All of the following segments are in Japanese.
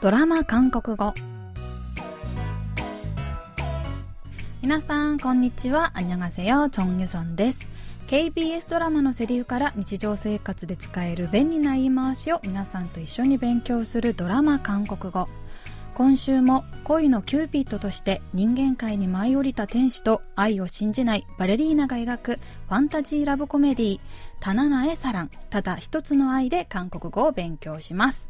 ドラマ韓国語。皆さんこんにちは。안녕하세요 チョンユソンです KBS ドラマのセリフから日常生活で使える便利な言い回しを皆さんと一緒に勉強するドラマ韓国語。今週も恋のキューピッドとして人間界に舞い降りた天使と愛を信じないバレリーナが描くファンタジーラブコメディー「단 하나의 사랑 ただ一つの愛」で韓国語を勉強します。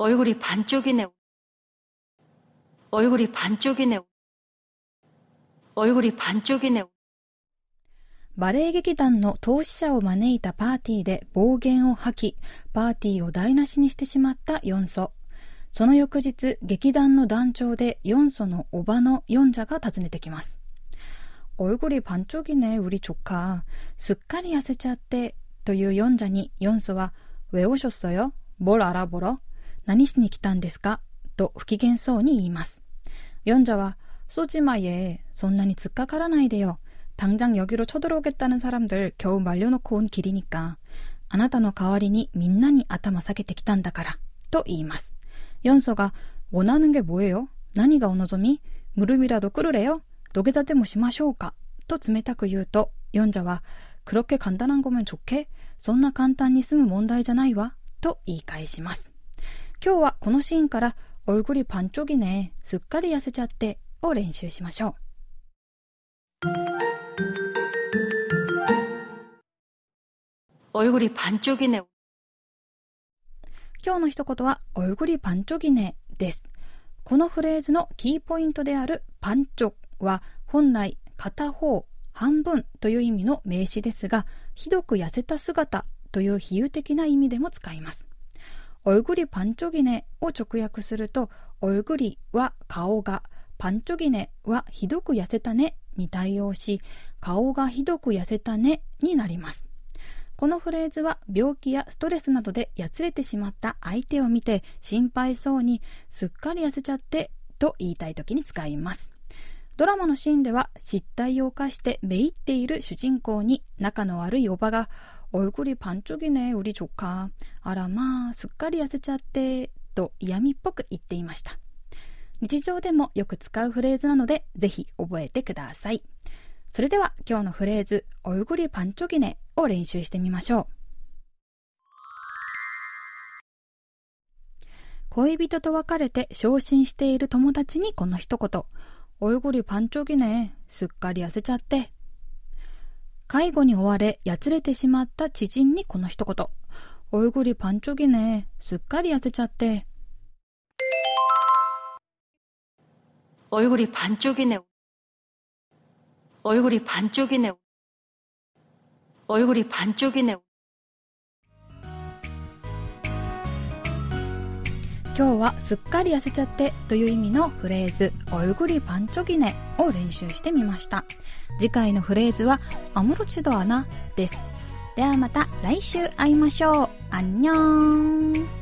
얼굴이 반쪽이네. 얼굴이 반쪽이네. 얼굴이 반쪽이네. バレエ劇団の投資者を招いたパーティーで暴言を吐き、パーティーを台無しにしてしまったヨンソ。その翌日、劇団の団長でヨンソのおばのヨンジャが訪ねてきます。얼굴이반쪽이네우리조카すっかり痩せちゃって、というヨンジャにヨンソは、왜오셨어요뭘알아보러 何しに来たんですかと不機嫌そうに言います。ヨンジャは、쏘지마 예、 そんなに突っかからないでよ。 당장 여기로 쳐들어오겠다는 사람들 겨우 말려놓고 온 길이니까 あなたの代わりにみんなに頭下げてきたんだからと言います。ヨンソが 원하는 게 뭐예요? 何がお望み? 무릎이라도 꿇으래요? 노게다데 모시마쇼우까? 또 冷たく言うと、ヨンジャは 그렇게 간단한 거면 좋게? そんな簡単に済む問題じゃないわと言い返します。 今日はこのシーンから 얼굴이 반쪽이네, すっかり痩せちゃってを練習しましょう。 얼굴이 반쪽이네. 今日の一言は、얼굴이반쪽이네です。このフレーズのキーポイントであるパンチョは本来片方、半分という意味の名詞ですが、ひどく痩せた姿という比喩的な意味でも使います。 얼굴이 반쪽이네を直訳すると얼굴이は顔が반쪽이네はひどく痩せたねに対応し顔がひどく痩せたねになりますこのフレーズは病気やストレスなどでやつれてしまった相手を見て心配そうにすっかり痩せちゃってと言いたい時に使いますドラマのシーンでは失態を犯してめいっている主人公に仲の悪いおばが얼굴이반쪽이네우리조카あらまあすっかり痩せちゃってと嫌味っぽく言っていました。日常でもよく使うフレーズなのでぜひ覚えてください。それでは今日のフレーズ、얼굴이반쪽이네を練習してみましょう。恋人と別れて昇進している友達にこの一言。 얼굴이반쪽이네すっかり痩せちゃって。介護に追われ、やつれてしまった知人にこの一言。얼굴이반쪽이네すっかり痩せちゃって。얼굴이반쪽이네 얼굴이 반쪽이네. 얼굴이 반쪽이네. 今日はすっかり痩せちゃってという意味のフレーズ、おゆぐりパンチョギネを練習してみました。次回のフレーズは、アムロチドアナです。ではまた来週会いましょう。アンニョン。